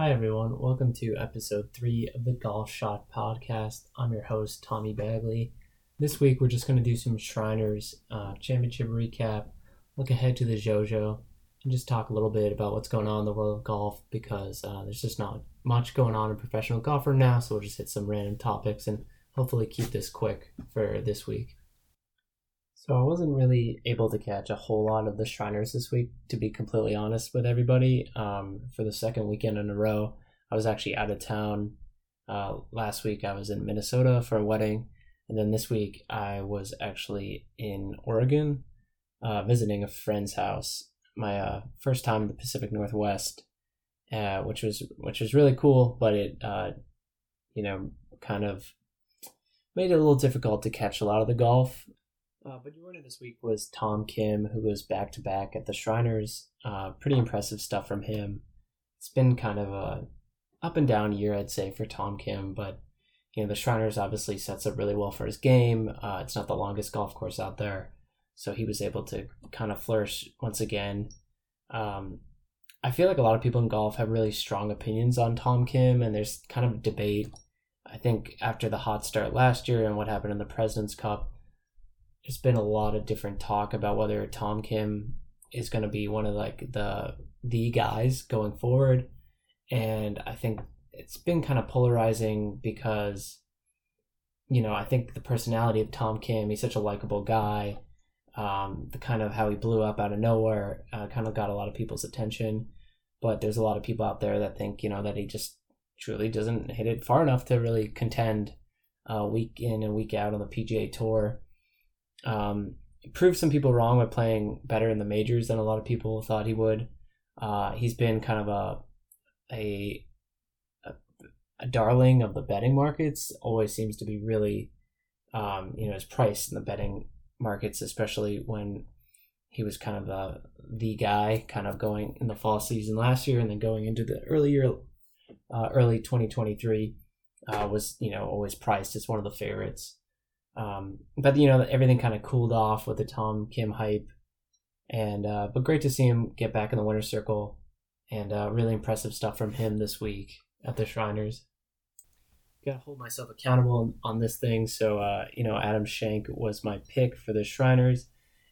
Hi, everyone. Welcome to episode three of the Golf Shot Podcast. I'm your host, Tommy Bagley. This week, we're just going to do some Shriners uh, Championship recap, look ahead to the JoJo, and just talk a little bit about what's going on in the world of golf because uh, there's just not much going on in professional golf right now. So we'll just hit some random topics and hopefully keep this quick for this week. So I wasn't really able to catch a whole lot of the Shriners this week, to be completely honest with everybody. Um, for the second weekend in a row, I was actually out of town. Uh, last week I was in Minnesota for a wedding, and then this week I was actually in Oregon, uh, visiting a friend's house. My uh, first time in the Pacific Northwest, uh, which was which was really cool, but it uh, you know kind of made it a little difficult to catch a lot of the golf. Uh, but your winner this week was Tom Kim, who was back to back at the Shriners. Uh, pretty impressive stuff from him. It's been kind of a up and down year, I'd say, for Tom Kim, but you know the Shriners obviously sets up really well for his game. Uh, it's not the longest golf course out there, so he was able to kind of flourish once again. Um, I feel like a lot of people in golf have really strong opinions on Tom Kim, and there's kind of a debate. I think after the hot start last year and what happened in the President's Cup, there's been a lot of different talk about whether Tom Kim is going to be one of like the the guys going forward, and I think it's been kind of polarizing because, you know, I think the personality of Tom Kim, he's such a likable guy. Um, the kind of how he blew up out of nowhere uh, kind of got a lot of people's attention, but there's a lot of people out there that think you know that he just truly doesn't hit it far enough to really contend uh, week in and week out on the PGA Tour. Um, proved some people wrong by playing better in the majors than a lot of people thought he would. Uh, he's been kind of a, a a darling of the betting markets. Always seems to be really, um, you know, his price in the betting markets, especially when he was kind of the the guy, kind of going in the fall season last year, and then going into the early year, uh, early twenty twenty three, uh, was you know always priced as one of the favorites. Um, but you know everything kind of cooled off with the Tom Kim hype, and uh, but great to see him get back in the winner's circle, and uh, really impressive stuff from him this week at the Shriners. Got to hold myself accountable on this thing, so uh, you know Adam Schenk was my pick for the Shriners,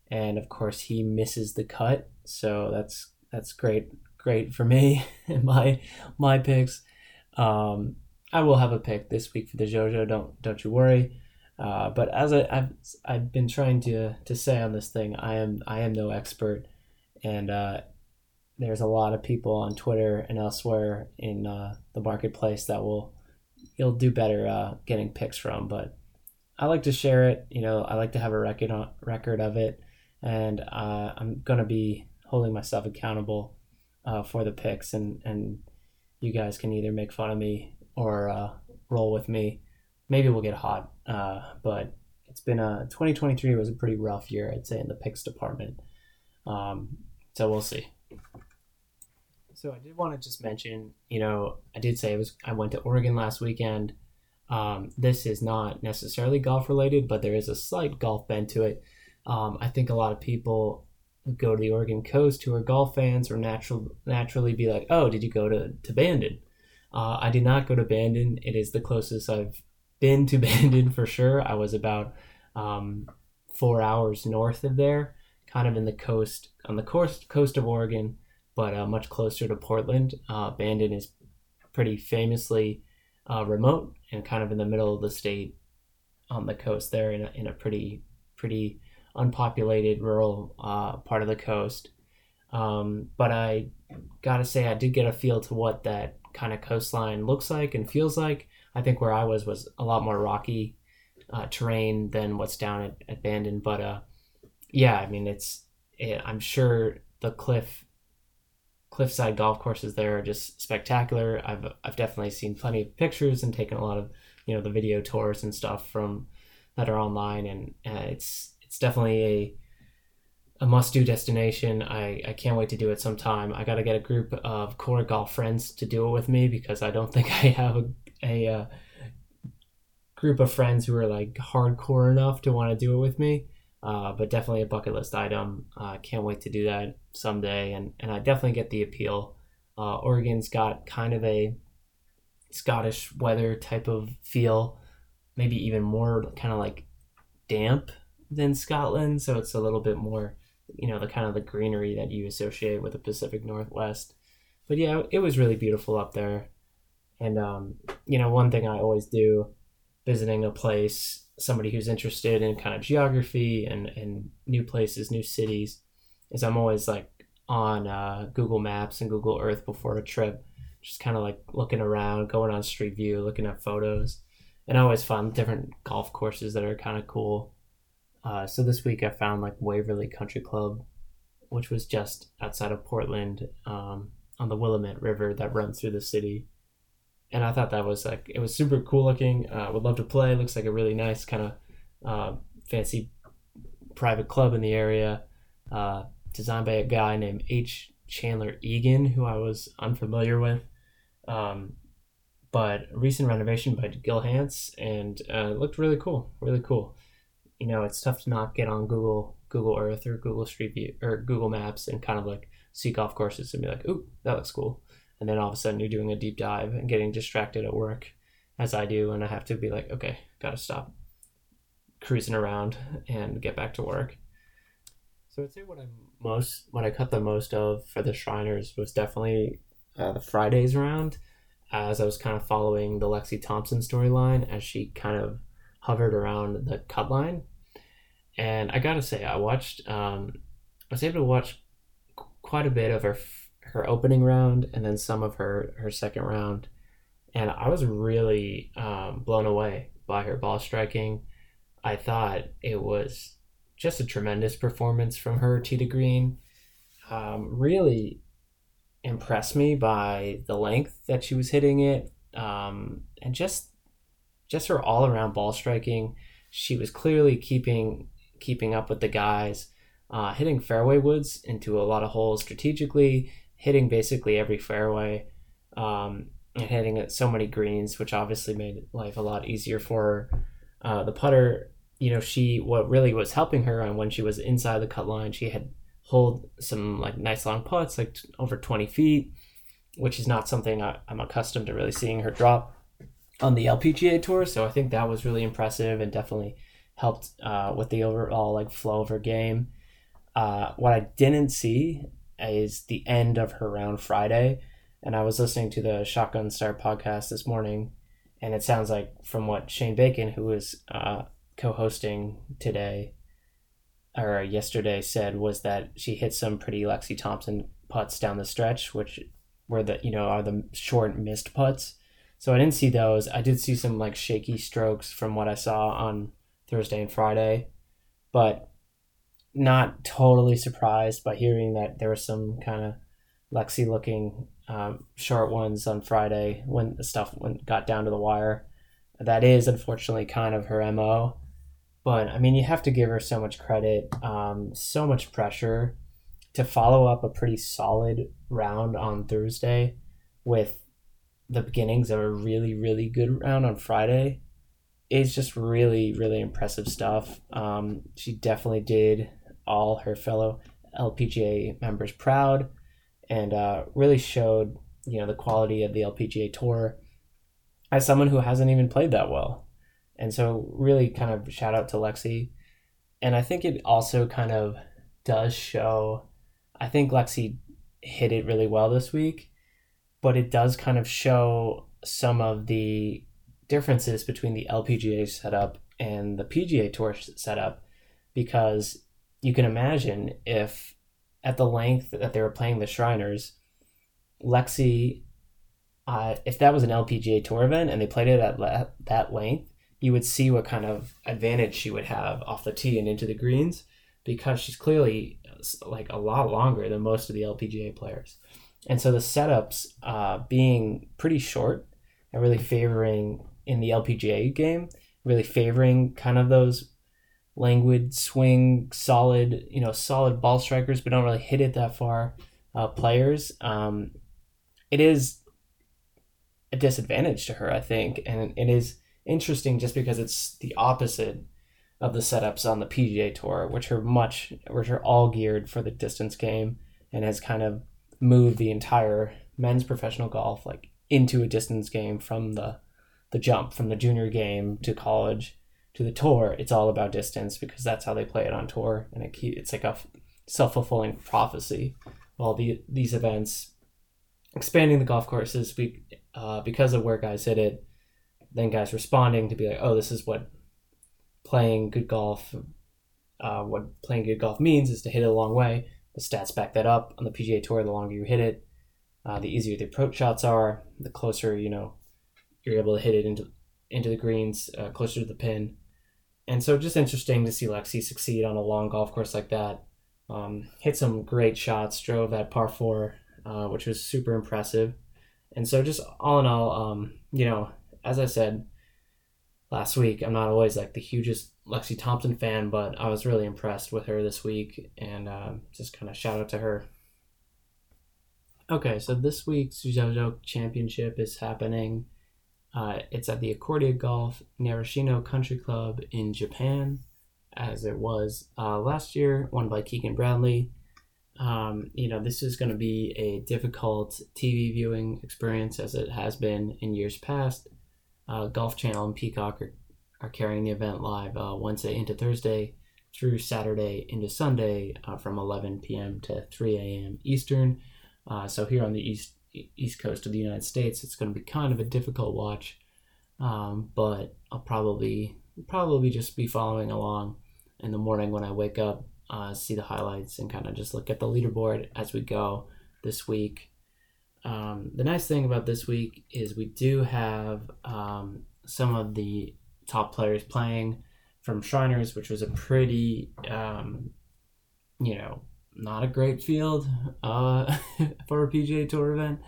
and of course he misses the cut, so that's that's great great for me and my my picks. Um, I will have a pick this week for the JoJo. Don't don't you worry. Uh, but as I, have I've been trying to to say on this thing, I am I am no expert, and uh, there's a lot of people on Twitter and elsewhere in uh, the marketplace that will you'll do better uh, getting picks from. But I like to share it. You know, I like to have a record on, record of it, and uh, I'm gonna be holding myself accountable uh, for the picks, and and you guys can either make fun of me or roll with me maybe we'll get hot. Uh, but it's been a 2023 was a pretty rough year, I'd say, in the picks department. Um, so we'll see. So I did want to just mention, you know, I did say it was I went to Oregon last weekend. Um, this is not necessarily golf related, but there is a slight golf bent to it. Um, I think a lot of people go to the Oregon coast who are golf fans or natural naturally be like, "Oh, did you go to to Bandon?" Uh, I did not go to Bandon. It is the closest I've been to Bandon for sure. I was about um, four hours north of there, kind of in the coast on the coast coast of Oregon, but uh, much closer to Portland. Uh, Bandon is pretty famously uh, remote and kind of in the middle of the state on the coast there, in a, in a pretty pretty unpopulated rural uh, part of the coast. Um, but I gotta say, I did get a feel to what that kind of coastline looks like and feels like. I think where I was was a lot more rocky uh, terrain than what's down at, at Bandon. But uh, yeah, I mean, it's it, I'm sure the cliff cliffside golf courses there are just spectacular. I've I've definitely seen plenty of pictures and taken a lot of you know the video tours and stuff from that are online, and uh, it's it's definitely a a must do destination. I, I can't wait to do it sometime. I got to get a group of core golf friends to do it with me because I don't think I have a, a uh, group of friends who are like hardcore enough to want to do it with me. Uh, but definitely a bucket list item. Uh, can't wait to do that someday. And, and I definitely get the appeal Uh, Oregon's got kind of a Scottish weather type of feel, maybe even more kind of like damp than Scotland. So it's a little bit more, you know, the kind of the greenery that you associate with the Pacific Northwest. But yeah, it was really beautiful up there. And, um, you know, one thing I always do visiting a place, somebody who's interested in kind of geography and, and new places, new cities, is I'm always like on uh, Google Maps and Google Earth before a trip, just kind of like looking around, going on Street View, looking at photos. And I always find different golf courses that are kind of cool. Uh, so this week I found like Waverley Country Club, which was just outside of Portland um, on the Willamette River that runs through the city. And I thought that was like, it was super cool looking. Uh, would love to play. Looks like a really nice kind of uh, fancy private club in the area. Uh, designed by a guy named H. Chandler Egan, who I was unfamiliar with. Um, but recent renovation by Gil Hanse, and uh, it looked really cool, really cool. You know, it's tough to not get on Google Google Earth or Google Street View or Google Maps and kind of like see golf courses and be like, "Ooh, that looks cool," and then all of a sudden you're doing a deep dive and getting distracted at work, as I do, and I have to be like, "Okay, gotta stop cruising around and get back to work." So I'd say what I'm most, what I cut the most of for the Shriners was definitely uh, the Fridays round, as I was kind of following the Lexi Thompson storyline as she kind of hovered around the cut line. And I gotta say, I watched, um, I was able to watch quite a bit of her her opening round and then some of her her second round, and I was really um, blown away by her ball striking. I thought it was just a tremendous performance from her, to Green. Um, really impressed me by the length that she was hitting it, um, and just just her all around ball striking. She was clearly keeping keeping up with the guys, uh, hitting fairway woods into a lot of holes strategically, hitting basically every fairway, um, and hitting at so many greens, which obviously made life a lot easier for her. Uh, the putter you know, she what really was helping her on when she was inside the cut line, she had hold some like nice long putts, like t- over 20 feet, which is not something I, am accustomed to really seeing her drop on the LPGA tour. So I think that was really impressive and definitely helped uh, with the overall like flow of her game. Uh, what I didn't see is the end of her round Friday, and I was listening to the Shotgun Start podcast this morning, and it sounds like from what Shane Bacon, who was uh, co-hosting today or yesterday said was that she hit some pretty Lexi Thompson putts down the stretch, which were the you know are the short missed putts. So I didn't see those. I did see some like shaky strokes from what I saw on Thursday and Friday, but not totally surprised by hearing that there was some kind of Lexi looking um, short ones on Friday when the stuff went, got down to the wire. That is unfortunately kind of her mo. But I mean, you have to give her so much credit, um, so much pressure to follow up a pretty solid round on Thursday with the beginnings of a really, really good round on Friday. It's just really, really impressive stuff. Um, she definitely did all her fellow LPGA members proud and uh, really showed you know the quality of the LPGA tour as someone who hasn't even played that well. And so, really, kind of shout out to Lexi. And I think it also kind of does show. I think Lexi hit it really well this week, but it does kind of show some of the differences between the LPGA setup and the PGA Tour setup because you can imagine if at the length that they were playing the Shriners, Lexi, uh, if that was an LPGA Tour event and they played it at le- that length, you would see what kind of advantage she would have off the tee and into the greens because she's clearly like a lot longer than most of the LPGA players. And so the setups uh, being pretty short and really favoring in the LPGA game, really favoring kind of those languid swing, solid, you know, solid ball strikers, but don't really hit it that far uh, players. Um, it is a disadvantage to her, I think, and it is interesting just because it's the opposite of the setups on the PGA Tour, which are much, which are all geared for the distance game, and has kind of moved the entire men's professional golf like into a distance game from the the jump from the junior game to college to the tour. It's all about distance because that's how they play it on tour, and it it's like a self fulfilling prophecy. All the these events expanding the golf courses we uh, because of where guys hit it, then guys responding to be like, oh, this is what playing good golf. Uh, what playing good golf means is to hit it a long way. The stats back that up on the PGA Tour. The longer you hit it, uh, the easier the approach shots are. The closer you know you're able to hit it into into the greens, uh, closer to the pin. And so, just interesting to see Lexi succeed on a long golf course like that. Um, hit some great shots, drove that par four, uh, which was super impressive. And so, just all in all, um, you know, as I said last week, I'm not always like the hugest Lexi Thompson fan, but I was really impressed with her this week, and uh, just kind of shout out to her. Okay, so this week's JoJo Championship is happening. Uh, it's at the Accordia Golf Narashino Country Club in Japan, as it was uh, last year, won by Keegan Bradley. Um, you know, this is going to be a difficult TV viewing experience as it has been in years past. Uh, Golf Channel and Peacock are are carrying the event live uh, Wednesday into Thursday through Saturday into Sunday uh, from 11 p.m. to 3 a.m. Eastern. Uh, so here on the east east coast of the United States, it's going to be kind of a difficult watch, um, but I'll probably probably just be following along in the morning when I wake up, uh, see the highlights, and kind of just look at the leaderboard as we go this week. Um, the nice thing about this week is we do have um, some of the top players playing from Shriners, which was a pretty, um, you know, not a great field uh, for a PGA Tour event.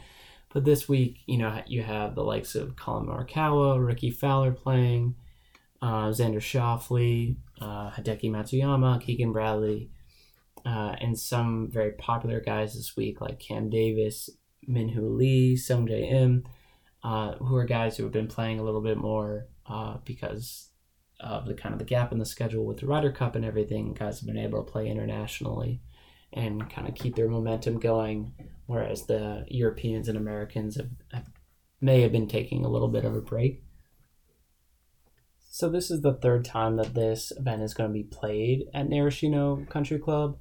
But this week, you know, you have the likes of Collin Morikawa, Rickie Fowler playing, uh, Xander Schauffele, uh, Hideki Matsuyama, Keegan Bradley, uh, and some very popular guys this week like Cam Davis, Min Woo Lee, Sungjae Im, uh, who are guys who have been playing a little bit more uh, because of the kind of the gap in the schedule with the Ryder Cup and everything. Guys have been able to play internationally and kind of keep their momentum going, whereas the Europeans and Americans have, have may have been taking a little bit of a break. So this is the third time that this event is going to be played at Narashino Country Club.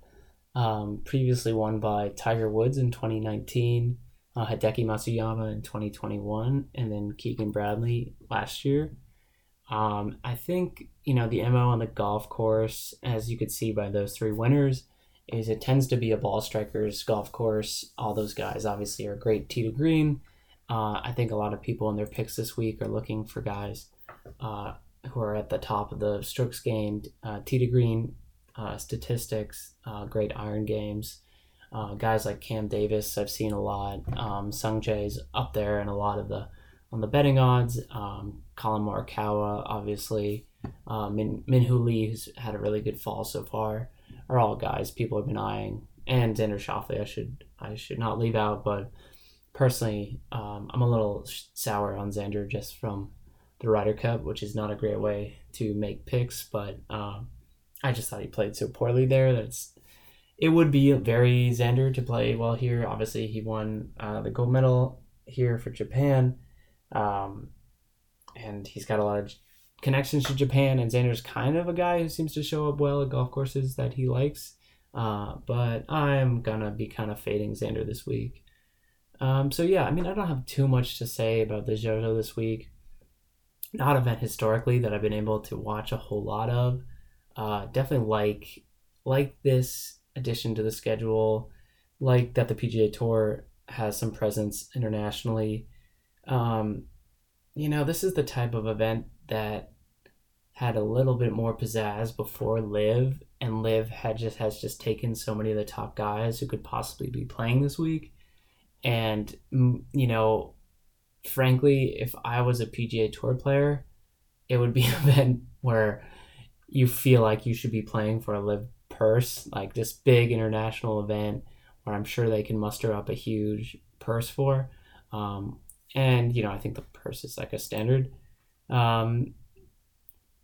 Um, previously won by Tiger Woods in 2019, uh, Hideki Matsuyama in 2021, and then Keegan Bradley last year. Um, I think you know the mo on the golf course, as you could see by those three winners, is it tends to be a ball strikers golf course. All those guys obviously are great tee to green. Uh, I think a lot of people in their picks this week are looking for guys uh, who are at the top of the strokes gained, uh, tee to green uh, statistics, uh, great iron games. Uh, guys like Cam Davis, I've seen a lot. Um, Sung Jae's up there and a lot of the on the betting odds. Um, Collin Morikawa, obviously, Min Minhoo Lee, who's had a really good fall so far, are all guys people have been eyeing. And Xander Schauffele, I should I should not leave out, but personally, um, I'm a little sour on Xander just from the Ryder Cup, which is not a great way to make picks, but um, I just thought he played so poorly there that it's it would be very Xander to play well here. Obviously, he won uh, the gold medal here for Japan. Um, and he's got a lot of connections to Japan. And Xander's kind of a guy who seems to show up well at golf courses that he likes. Uh, but I'm gonna be kind of fading Xander this week. Um, so yeah, I mean, I don't have too much to say about the JoJo this week. Not event historically that I've been able to watch a whole lot of. Uh, definitely like like this addition to the schedule. Like that the PGA Tour has some presence internationally. Um, you know, this is the type of event that had a little bit more pizzazz before LIV, and LIV had just has just taken so many of the top guys who could possibly be playing this week. And you know, frankly, if I was a PGA Tour player, it would be an event where you feel like you should be playing for a LIV purse, like this big international event where I'm sure they can muster up a huge purse for. Um, and you know I think the is like a standard um,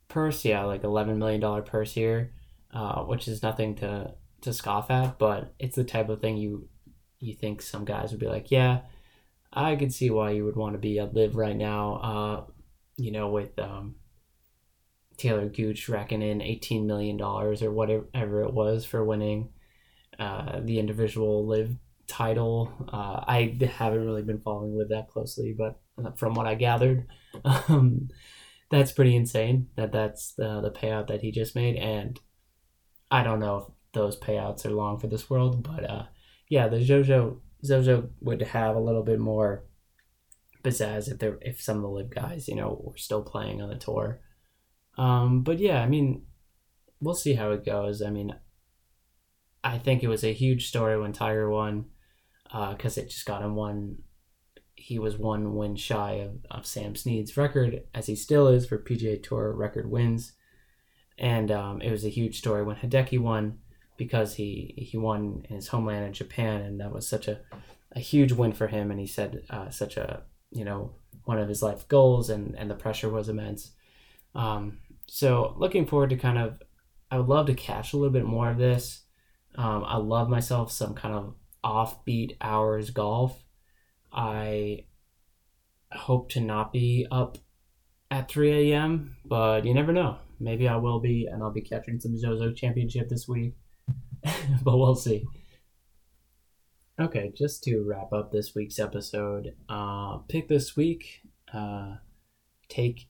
purse, yeah, like eleven million dollar purse here, uh, which is nothing to to scoff at, but it's the type of thing you you think some guys would be like, yeah, I could see why you would want to be at LIV right now. Uh, you know, with um, Taylor Gooch racking in eighteen million dollars or whatever it was for winning uh, the individual LIV title. Uh, I haven't really been following LIV that closely, but from what I gathered, um, that's pretty insane. That that's the the payout that he just made, and I don't know if those payouts are long for this world, but uh, yeah, the JoJo Zozo would have a little bit more pizzazz if there if some of the LIV guys you know were still playing on the tour. Um, but yeah, I mean, we'll see how it goes. I mean, I think it was a huge story when Tiger won because uh, it just got him one. He was one win shy of, of Sam Snead's record, as he still is for PGA Tour record wins. And um, it was a huge story when Hideki won because he he won in his homeland in Japan, and that was such a a huge win for him. And he said uh, such a you know one of his life goals, and and the pressure was immense. Um, so looking forward to kind of, I would love to catch a little bit more of this. Um, I love myself some kind of offbeat hours golf. I hope to not be up at 3 a.m., but you never know. Maybe I will be, and I'll be catching some Zozo Championship this week. but we'll see. Okay, just to wrap up this week's episode, uh, pick this week, uh, take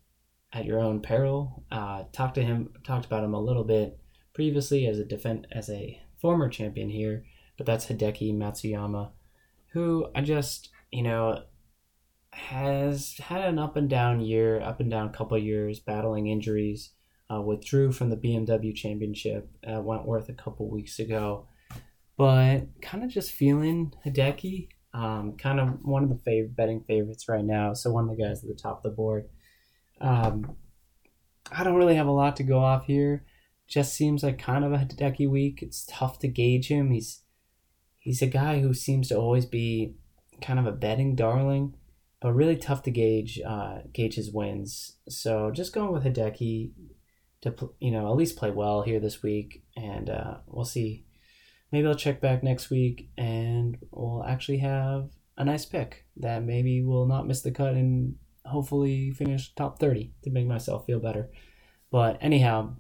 at your own peril. Uh, talked to him, talked about him a little bit previously as a defend as a former champion here, but that's Hideki Matsuyama, who I just you know has had an up and down year, up and down couple years, battling injuries uh, withdrew from the BMW Championship at Wentworth a couple weeks ago. But kind of just feeling Hideki, um, kind of one of the fav- betting favorites right now. So one of the guys at the top of the board. Um, I don't really have a lot to go off here. Just seems like kind of a Hideki week. It's tough to gauge him. He's he's a guy who seems to always be kind of a betting darling, but really tough to gauge uh, gauge his wins. So just going with Hideki, to you know at least play well here this week, and uh, we'll see. Maybe I'll check back next week, and we'll actually have a nice pick that maybe will not miss the cut and hopefully finish top thirty to make myself feel better. But anyhow,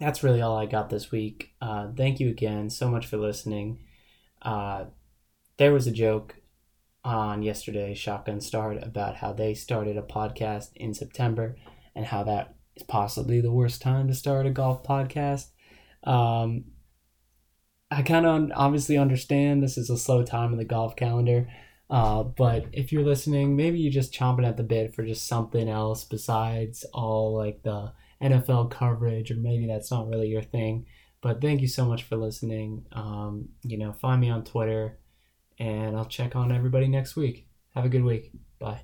that's really all I got this week. Uh, thank you again so much for listening. Uh, there was a joke on yesterday, Shotgun Start, about how they started a podcast in September and how that is possibly the worst time to start a golf podcast. Um, I kind of obviously understand this is a slow time in the golf calendar. Uh, but if you're listening, maybe you're just chomping at the bit for just something else besides all like the NFL coverage, or maybe that's not really your thing. But thank you so much for listening. Um, you know, find me on Twitter, and I'll check on everybody next week. Have a good week. Bye.